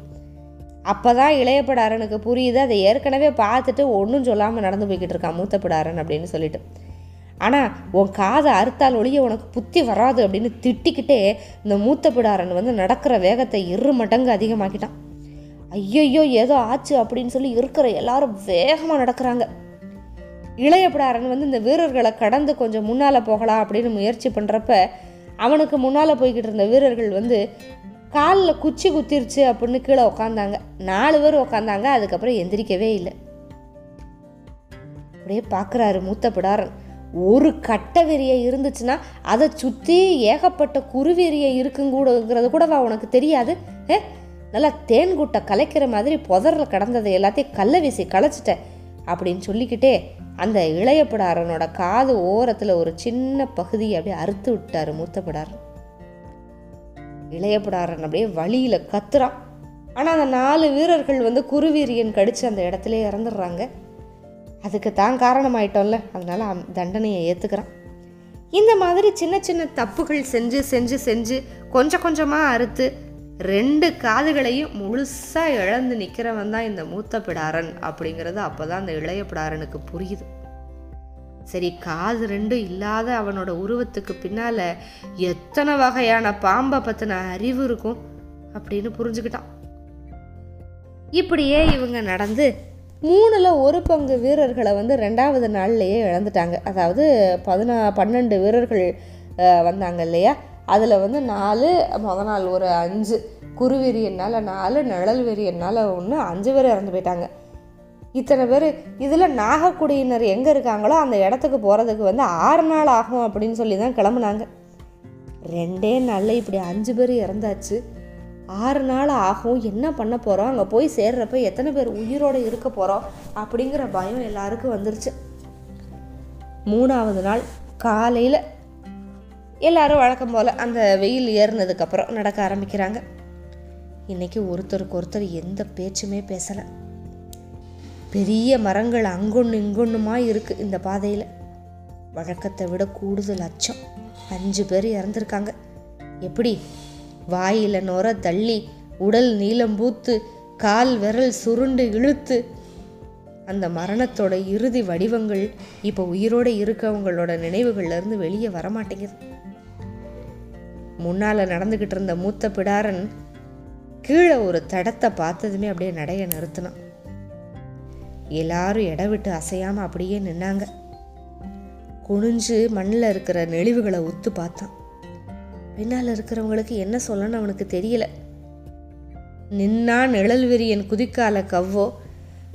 அப்போ தான் இளைய பிடாரனுக்கு புரியுது. அதை ஏற்கனவே பார்த்துட்டு ஒன்றும் சொல்லாமல் நடந்து போய்கிட்டு இருக்கான் மூத்த பிடாரன் அப்படின்னு சொல்லிட்டு. ஆனால் உன் காதை அறுத்தால் ஒளிய உனக்கு புத்தி வராது அப்படின்னு திட்டிக்கிட்டே இந்த மூத்த பிடாரன் வந்து நடக்கிற வேகத்தை இரு மடங்கு அதிகமாக்கிட்டான். ஐயையோ ஏதோ ஆச்சு அப்படின்னு சொல்லி இருக்கிற எல்லாரும் வேகமாக நடக்கிறாங்க. இளையபிடாரன் வந்து இந்த வீரர்களை கடந்து கொஞ்சம் முன்னால் போகலாம் அப்படின்னு முயற்சி பண்ணுறப்ப அவனுக்கு முன்னால் போய்கிட்டு இருந்த வீரர்கள் வந்து காலில் குச்சி குத்திருச்சு அப்படின்னு கீழே உக்காந்தாங்க. நாலு பேர் உக்காந்தாங்க அதுக்கப்புறம் எந்திரிக்கவே இல்லை. அப்படியே பார்க்குறாரு மூத்த பிடாரன். ஒரு கட்ட வெறியை இருந்துச்சுன்னா அதை சுற்றி ஏகப்பட்ட குருவெறியை இருக்குங்கூடங்கிறது கூடவா உனக்கு தெரியாது? ஏ நல்லா தேன்கூட்டை கலைக்கிற மாதிரி புதரில் கடந்ததை எல்லாத்தையும் கல்லை வீசி களைச்சிட்ட அப்படின்னு சொல்லிக்கிட்டே அந்த இளைய பிடாரனோட காது ஓரத்தில் ஒரு சின்ன பகுதியை அப்படியே அறுத்து விட்டார் மூத்த பிடாரன் இளைய பிடாரன் அப்படியே வழியில் கத்துறான். ஆனால் அந்த நாலு வீரர்கள் வந்து குருவீரியன் கடித்து அந்த இடத்துல இறந்துடுறாங்க. அதுக்கு தான் காரணமாயிட்டோம்ல. அதனால் தண்டனையை ஏற்றுக்கிறான் இந்த மாதிரி சின்ன சின்ன தப்புகள் செஞ்சு செஞ்சு செஞ்சு கொஞ்சம் கொஞ்சமாக அறுத்து ரெண்டு காதுகளையும் முழுசாக இழந்து நிற்கிறவன் தான் இந்த மூத்த பிடாரன் அப்படிங்கிறது அப்போ தான் அந்த இளைய பிடாரனுக்கு புரியுது. சரி காது ரெண்டும் இல்லாத அவனோட உருவத்துக்கு பின்னால் எத்தனை வகையான பாம்பை பற்றின அறிவு இருக்கும் அப்படின்னு புரிஞ்சுக்கிட்டான். இப்படியே இவங்க நடந்து மூணில் ஒரு பங்கு வீரர்களை வந்து ரெண்டாவது நாள்லேயே இழந்துட்டாங்க. அதாவது பதினா பன்னெண்டு வீரர்கள் வந்தாங்க இல்லையா? அதில் வந்து நாலு முத நாள் ஒரு அஞ்சு. குருவீரியனால் நாலு நிழல் என்னால் ஒன்று அஞ்சு பேர் இறந்து போயிட்டாங்க. இத்தனை பேர் இதில் நாகக்குடியினர் எங்கே இருக்காங்களோ அந்த இடத்துக்கு போகிறதுக்கு வந்து ஆறு நாள் ஆகும் அப்படின்னு சொல்லி தான் கிளம்புனாங்க. ரெண்டே நாளில் இப்படி அஞ்சு பேர் இறந்தாச்சு. ஆறு நாள் ஆகும் என்ன பண்ண போகிறோம் அங்கே போய் சேர்றப்ப எத்தனை பேர் உயிரோடு இருக்க போகிறோம் அப்படிங்கிற பயம் எல்லாருக்கும் வந்துருச்சு. மூணாவது நாள் காலையில் எல்லாரும் வழக்கம் போல் அந்த வெயில் ஏறினதுக்கப்புறம் நடக்க ஆரம்பிக்கிறாங்க. இன்றைக்கி ஒருத்தருக்கு ஒருத்தர் எந்த பேச்சுமே பேசலை. பெரிய மரங்கள் அங்கொன்று இங்கொன்றுமா இருக்குது இந்த பாதையில். வழக்கத்தை விட கூடுதல் அச்சம். அஞ்சு பேர் இறந்துருக்காங்க. எப்படி? வாயில் நுர தள்ளி உடல் நீளம் பூத்து கால் விரல் சுருண்டு இழுத்து. அந்த மரணத்தோட இறுதி வடிவங்கள் இப்போ உயிரோடு இருக்கவங்களோட நினைவுகள்லேருந்து வெளியே வரமாட்டேங்குது. முன்னால் நடந்துக்கிட்டு இருந்த மூத்த பிடாரன் கீழே ஒரு தடத்தை பார்த்ததுமே அப்படியே நடைய நிறுத்தினான். எல்லாரும் இட விட்டு அசையாமல் அப்படியே நின்னாங்க. குனிஞ்சு மண்ணில் இருக்கிற நெளிவுகளை ஒத்து பார்த்தான். பின்னால் இருக்கிறவங்களுக்கு என்ன சொல்லணும்னு அவனுக்கு தெரியல. நின்னா நிழல் விரியன் குதிக்கால கவ்வோ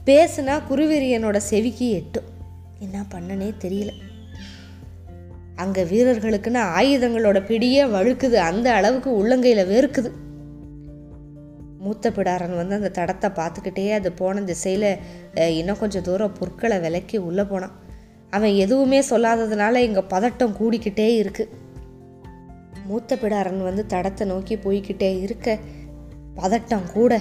பேசுனா குருவிரியனோட செவிக்கு எட்டும். என்ன பண்ணனே தெரியல. அங்கே வீரர்களுக்குன்னு ஆயுதங்களோட பிடியே வழுக்குது. அந்த அளவுக்கு உள்ளங்கையில் வேர்க்குது. மூத்த பிடாரன் வந்து அந்த தடத்தை பார்த்துக்கிட்டே அது போன திசையில் இன்னும் கொஞ்சம் தூரம் பொருட்களை விலக்கி உள்ளே போனான். அவன் எதுவுமே சொல்லாததுனால இங்கே பதட்டம் கூடிக்கிட்டே இருக்கு. மூத்த பிடாரன் வந்து தடத்தை நோக்கி போய்கிட்டே இருக்க பதட்டம் கூட.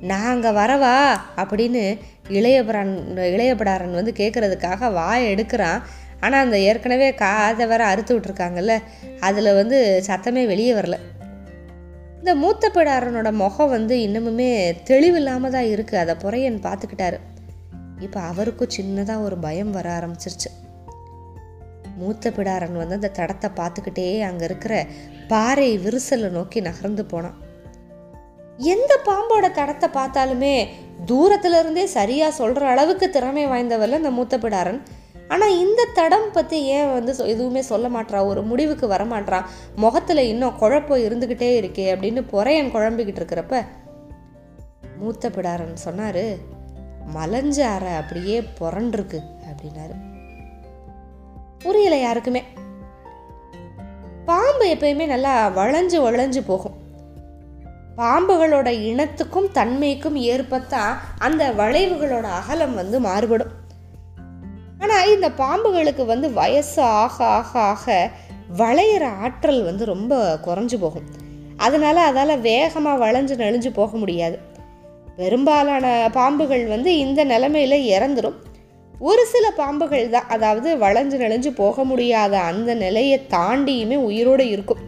நான் அங்கே வரவா? அப்படின்னு இளையபிரான் இளையபிடாரன் வந்து கேட்குறதுக்காக வாயை எடுக்கிறான். ஆனால் அந்த ஏற்கனவே காதை வேற அறுத்து விட்ருக்காங்கல்ல அதில் வந்து சத்தமே வெளியே வரல. இந்த மூத்த பிடாரனோட முகம் வந்து இன்னமுமே தெளிவில்லாமல் தான் இருக்குது அதை புறையன் பார்த்துக்கிட்டாரு இப்போ அவருக்கும் சின்னதாக ஒரு பயம் வர ஆரம்பிச்சிருச்சு. மூத்த பிடாரன் வந்து அந்த தடத்தை பார்த்துக்கிட்டே அங்கே இருக்கிற பாறை விரிசலை நோக்கி நகர்ந்து போனான். எந்த பாம்போட தடத்தை பார்த்தாலுமே தூரத்துல இருந்தே சரியா சொல்ற அளவுக்கு திறமை வாய்ந்தவர்ல இந்த மூத்த பிடாரன். ஆனால் இந்த தடம் பற்றி ஏன் வந்து எதுவுமே சொல்ல மாட்றா? ஒரு முடிவுக்கு வர மாட்றான் முகத்தில் இன்னும் குழப்பம் இருந்துக்கிட்டே இருக்கே அப்படின்னு பொறையன் குழம்பிக்கிட்டு இருக்கிறப்ப மூத்த பிடாரன் சொன்னார் மலஞ்ச அறை அப்படியே புரண்டிருக்கு அப்படின்னாரு. புரியல யாருக்குமே. பாம்பு எப்பயுமே நல்லா வளைஞ்சு வளைஞ்சு போகும். பாம்புகளோட இனத்துக்கும் தன்மைக்கும் ஏற்பத்தான் அந்த வளைவுகளோட அகலம் வந்து மாறுபடும். ஆனால் இந்த பாம்புகளுக்கு வந்து வயசு ஆக ஆக ஆக வளையிற ஆற்றல் வந்து ரொம்ப குறைஞ்சு போகும். அதனால அதால் வேகமாக வளைஞ்சு நெளிஞ்சு போக முடியாது. பெரும்பாலான பாம்புகள் வந்து இந்த நிலமையில இறந்துடும் ஒரு சில பாம்புகள் தான் அதாவது வளைஞ்சு நெளிஞ்சு போக முடியாத அந்த நிலையை தாண்டியுமே உயிரோடு இருக்கும்.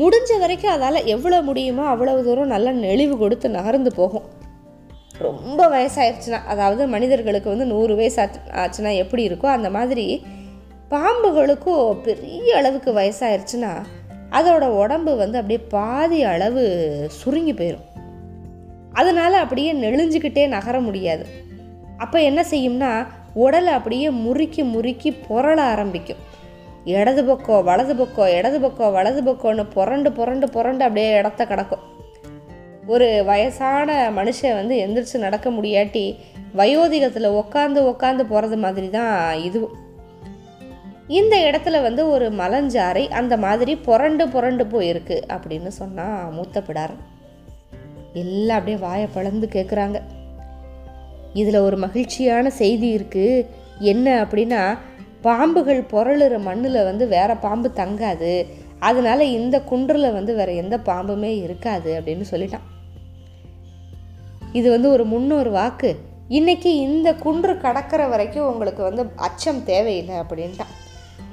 முடிஞ்ச வரைக்கும் அதால் எவ்வளோ முடியுமோ அவ்வளவு தூரம் நல்லா நெளிவு கொடுத்து நகர்ந்து போகும். ரொம்ப வயசாயிருச்சுன்னா அதாவது மனிதர்களுக்கு வந்து நூறு வயசு ஆச்சு- ஆச்சுன்னா எப்படி இருக்கோ அந்த மாதிரி பாம்புகளுக்கும் பெரிய அளவுக்கு வயசாயிருச்சுன்னா அதோட உடம்பு வந்து அப்படியே பாதி அளவு சுருங்கி போயிடும் அதனால் அப்படியே நெளிஞ்சுக்கிட்டே நகர முடியாது. அப்போ என்ன செய்யும்னா உடலை அப்படியே முறுக்கி முறுக்கி புரள ஆரம்பிக்கும். இடது பக்கம் வலது பக்கம் இடது பக்கம் வலது பக்கம்னு புரண்டு புரண்டு புரண்டு அப்படியே இடத்த கிடக்கும். ஒரு வயசான மனுஷன் வந்து எந்திரிச்சு நடக்க முடியாட்டி வயோதிகத்தில் உக்காந்து உக்காந்து போகிறது மாதிரி தான் இதுவும். இந்த இடத்துல வந்து ஒரு மலஞ்சாறை அந்த மாதிரி புரண்டு புரண்டு போயிருக்கு அப்படின்னு சொன்னால் மூத்த பிடாரன். எல்லாம் அப்படியே வாயை பழந்து கேட்குறாங்க இதில் ஒரு மகிழ்ச்சியான செய்தி இருக்குது என்ன அப்படின்னா பாம்புகள் புரளுற மண்ணில் வந்து வேற பாம்பு தங்காது. அதனால் இந்த குன்றில் வந்து வேறு எந்த பாம்புமே இருக்காது அப்படின்னு சொல்லிட்டான். இது வந்து ஒரு முன்னொரு வாக்கு. இன்னைக்கு இந்த குன்று கடக்கிற வரைக்கும் உங்களுக்கு வந்து அச்சம் தேவையில்லை அப்படின்ட்டான்.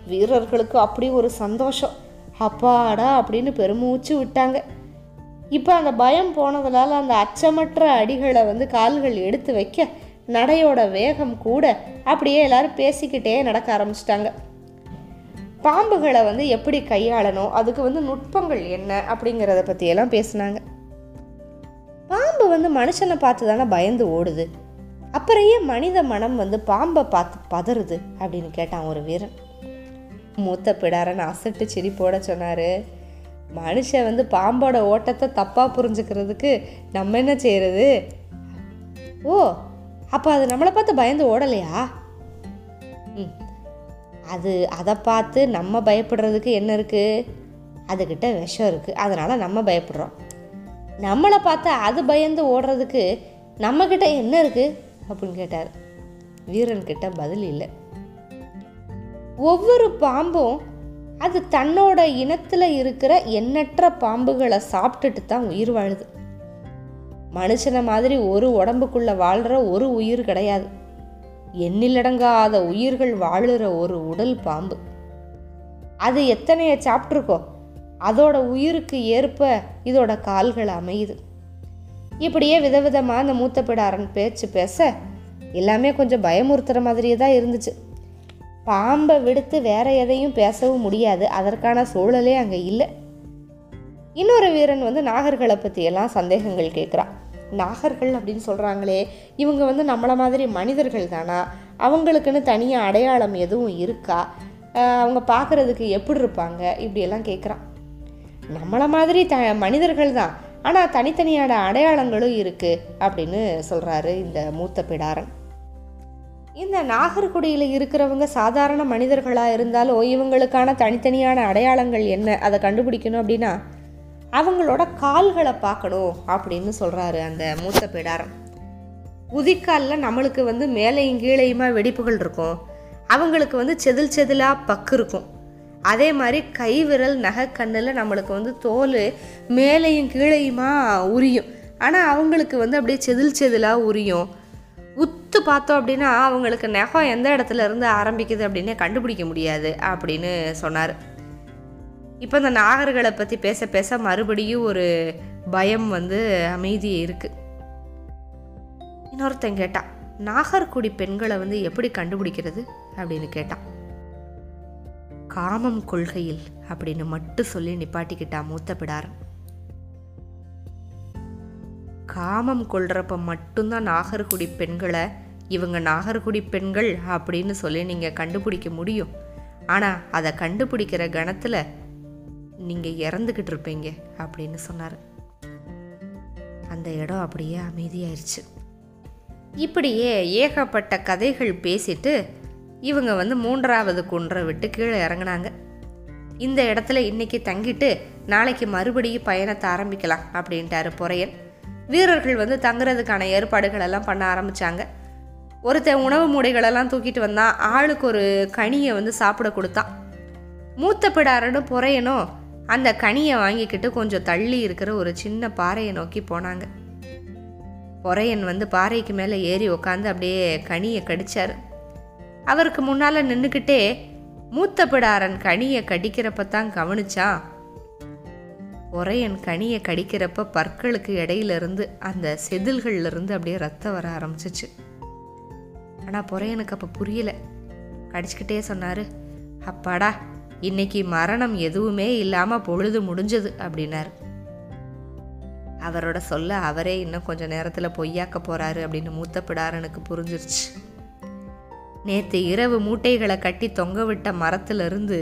வீரர்களுக்கு அப்படி ஒரு சந்தோஷம். அப்பாடா அப்படின்னு பெருமூச்சு விட்டாங்க. இப்போ அந்த பயம் போனதுனால அந்த அச்சமற்ற அடிகளை வந்து கால்கள் எடுத்து வைக்க நடையோட வேகம் கூட அப்படியே எல்லாரும் பேசிக்கிட்டே நடக்க ஆரம்பிச்சிட்டாங்க. பாம்புகளை வந்து எப்படி கையாளணும்? அதுக்கு வந்து நுட்பங்கள் என்ன அப்படிங்கிறத பற்றியெல்லாம் பேசினாங்க. பாம்பு வந்து மனுஷனை பார்த்து தானே பயந்து ஓடுது. அப்புறம் ஏன் மனித மனம் வந்து பாம்பை பார்த்து பதறுது அப்படின்னு கேட்டான் ஒரு வீரன். மூத்த பிடாரன் அசட்டு செடி போட சொன்னார். மனுஷன் வந்து பாம்போட ஓட்டத்தை தப்பாக புரிஞ்சுக்கிறதுக்கு நம்ம என்ன செய்கிறது ஓ அப்போ அது நம்மளை பார்த்து பயந்து ஓடலையா? ம் அது அதை பார்த்து நம்ம பயப்படுறதுக்கு என்ன இருக்குது அதுக்கிட்ட விஷம் இருக்குது அதனால் நம்ம பயப்படுறோம். நம்மளை பார்த்து அது பயந்து ஓடுறதுக்கு நம்மக்கிட்ட என்ன இருக்குது அப்படின்னு கேட்டார். வீரன் கிட்ட பதில் இல்லை. ஒவ்வொரு பாம்பும் அது தன்னோட இனத்தில் இருக்கிற எண்ணற்ற பாம்புகளை சாப்பிட்டுட்டு தான் உயிர் வாழுது. மனுஷனை மாதிரி ஒரு உடம்புக்குள்ள வாழ்கிற ஒரு உயிர் கிடையாது. எண்ணிலடங்காத உயிர்கள் வாழுற ஒரு உடல் பாம்பு. அது எத்தனைய சாப்பிட்ருக்கோ அதோட உயிருக்கு ஏற்ப இதோட கால்கள் அமையுது. இப்படியே விதவிதமாக அந்த மூத்த பிடாரன் பேச்சு பேச எல்லாமே கொஞ்சம் பயமுறுத்துகிற மாதிரியே தான் இருந்துச்சு. பாம்பை விடுத்து வேற எதையும் பேசவும் முடியாது. அதற்கான சூழலே அங்கே இல்லை. இன்னொரு வீரன் வந்து நாகர்களை பற்றியெல்லாம் சந்தேகங்கள் கேட்குறான். நாகர்கள் அப்படின்னு சொல்கிறாங்களே இவங்க வந்து நம்மளை மாதிரி மனிதர்கள் தானா? அவங்களுக்குன்னு தனியாக அடையாளம் எதுவும் இருக்கா? அவங்க பார்க்குறதுக்கு எப்படி இருப்பாங்க? இப்படியெல்லாம் கேட்குறான். நம்மளை மாதிரி த மனிதர்கள் தான். ஆனால் தனித்தனியான அடையாளங்களும் இருக்குது அப்படின்னு சொல்கிறாரு இந்த மூத்த பிடாரன் இந்த நாகர்குடியில் இருக்கிறவங்க சாதாரண மனிதர்களாக இருந்தாலும் இவங்களுக்கான தனித்தனியான அடையாளங்கள் என்ன? அதை கண்டுபிடிக்கணும் அப்படின்னா அவங்களோட கால்களை பார்க்கணும் அப்படின்னு சொல்கிறாரு அந்த மூத்த பிடாரன் உதிக்காலில் நம்மளுக்கு வந்து மேலேயும் கீழேயுமா வெடிப்புகள் இருக்கும். அவங்களுக்கு வந்து செதில் செதிலாக பக்கு இருக்கும். அதே மாதிரி கை விரல் நகை கண்ணில் நம்மளுக்கு வந்து தோல் மேலேயும் கீழேயுமா உரியும். ஆனால் அவங்களுக்கு வந்து அப்படியே செதில் செதிலாக உரியும். உத்து பார்த்தோம் அப்படின்னா அவங்களுக்கு நகம் எந்த இடத்துல இருந்து ஆரம்பிக்குது அப்படின்னே கண்டுபிடிக்க முடியாது அப்படின்னு சொன்னார். இப்போ இந்த நாகர்களை பற்றி பேச பேச மறுபடியும் ஒரு பயம் வந்து அமைதி இருக்குது இன்னொருத்தன் கேட்டான் நாகர்குடி பெண்களை வந்து எப்படி கண்டுபிடிக்கிறது அப்படின்னு கேட்டான் காமம் கொள்கையில் அப்படின்னு மட்டும் சொல்லி நிப்பாட்டிக்கிட்டா மூத்த பிடார் காமம் கொள்றப்ப மட்டும்தான் நாகர்குடி பெண்களை இவங்க நாகர்குடி பெண்கள் அப்படின்னு சொல்லி நீங்கள் கண்டுபிடிக்க முடியும். ஆனால் அதை கண்டுபிடிக்கிற கணத்தில் நீங்கள் இறந்துக்கிட்டு இருப்பீங்க அப்படின்னு சொன்னார். அந்த இடம் அப்படியே அமைதியாயிருச்சு. இப்படியே ஏகப்பட்ட கதைகள் பேசிட்டு இவங்க வந்து மூன்றாவது குன்றை விட்டு கீழே இறங்குனாங்க. இந்த இடத்துல இன்னைக்கு தங்கிட்டு நாளைக்கு மறுபடியும் பயணத்தை ஆரம்பிக்கலாம் அப்படின்ட்டாரு பொறையன். வீரர்கள் வந்து தங்குறதுக்கான ஏற்பாடுகள் எல்லாம் பண்ண ஆரம்பித்தாங்க ஒருத்தன் உணவு மூடைகளெல்லாம் தூக்கிட்டு வந்தான் ஆளுக்கு ஒரு கனியை வந்து சாப்பிட கொடுத்தான். மூத்த பிடாரன்னு பொறையனும் அந்த கனியை வாங்கிக்கிட்டு கொஞ்சம் தள்ளி இருக்கிற ஒரு சின்ன பாறையை நோக்கி போனாங்க. பொறையன் வந்து பாறைக்கு மேலே ஏறி உக்காந்து அப்படியே கனியை கடிச்சார். அவருக்கு முன்னால் நின்றுக்கிட்டே மூத்த பிடாரன் கனியை கடிக்கிறப்ப தான் கவனிச்சான் பொறையன் கனியை கடிக்கிறப்ப பற்களுக்கு இடையில இருந்து அந்த செதில்கள்லேருந்து அப்படியே ரத்தம் வர ஆரம்பிச்சிச்சு. ஆனால் பொறையனுக்கு அப்போ புரியல. கடிச்சுக்கிட்டே சொன்னார் அப்பாடா இன்னைக்கு மரணம் எதுவுமே இல்லாமல் பொழுது முடிஞ்சது அப்படின்னாரு. அவரோட சொல்ல அவரே இன்னும் கொஞ்சம் நேரத்தில் பொய்யாக்க போகிறாரு அப்படின்னு மூத்த பிடாரனுக்கு புரிஞ்சிருச்சு. நேற்று இரவு மூட்டைகளை கட்டி தொங்கவிட்ட மரத்திலிருந்து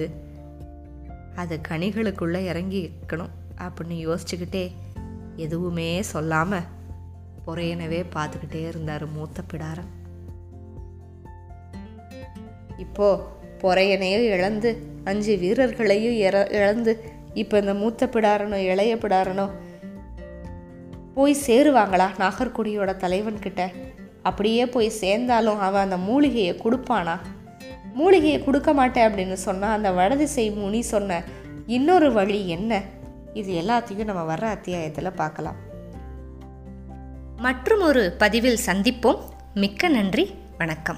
அது கனிகளுக்குள்ளே இறங்கி இருக்கணும் அப்படின்னு யோசிச்சுக்கிட்டே எதுவுமே சொல்லாமல் பொறையனவே பார்த்துக்கிட்டே இருந்தார் மூத்த பிடாரன் இப்போ பொறையனையும் இழந்து அஞ்சு வீரர்களையும் இற இழந்து இப்போ இந்த மூத்த பிடாரனோ இளைய பிடாரனோ போய் சேருவாங்களா? நாகர்குடியோட தலைவன்கிட்ட அப்படியே போய் சேர்ந்தாலும் அவன் அந்த மூலிகையை கொடுப்பானா? மூலிகையை கொடுக்க மாட்டேன் அப்படின்னு சொன்னால் அந்த வடதிசை முனி சொன்ன இன்னொரு வழி என்ன? இது எல்லாத்தையும் நம்ம வர்ற அத்தியாயத்தில் பார்க்கலாம். மற்றும் ஒரு பதிவில் சந்திப்போம். மிக்க நன்றி. வணக்கம்.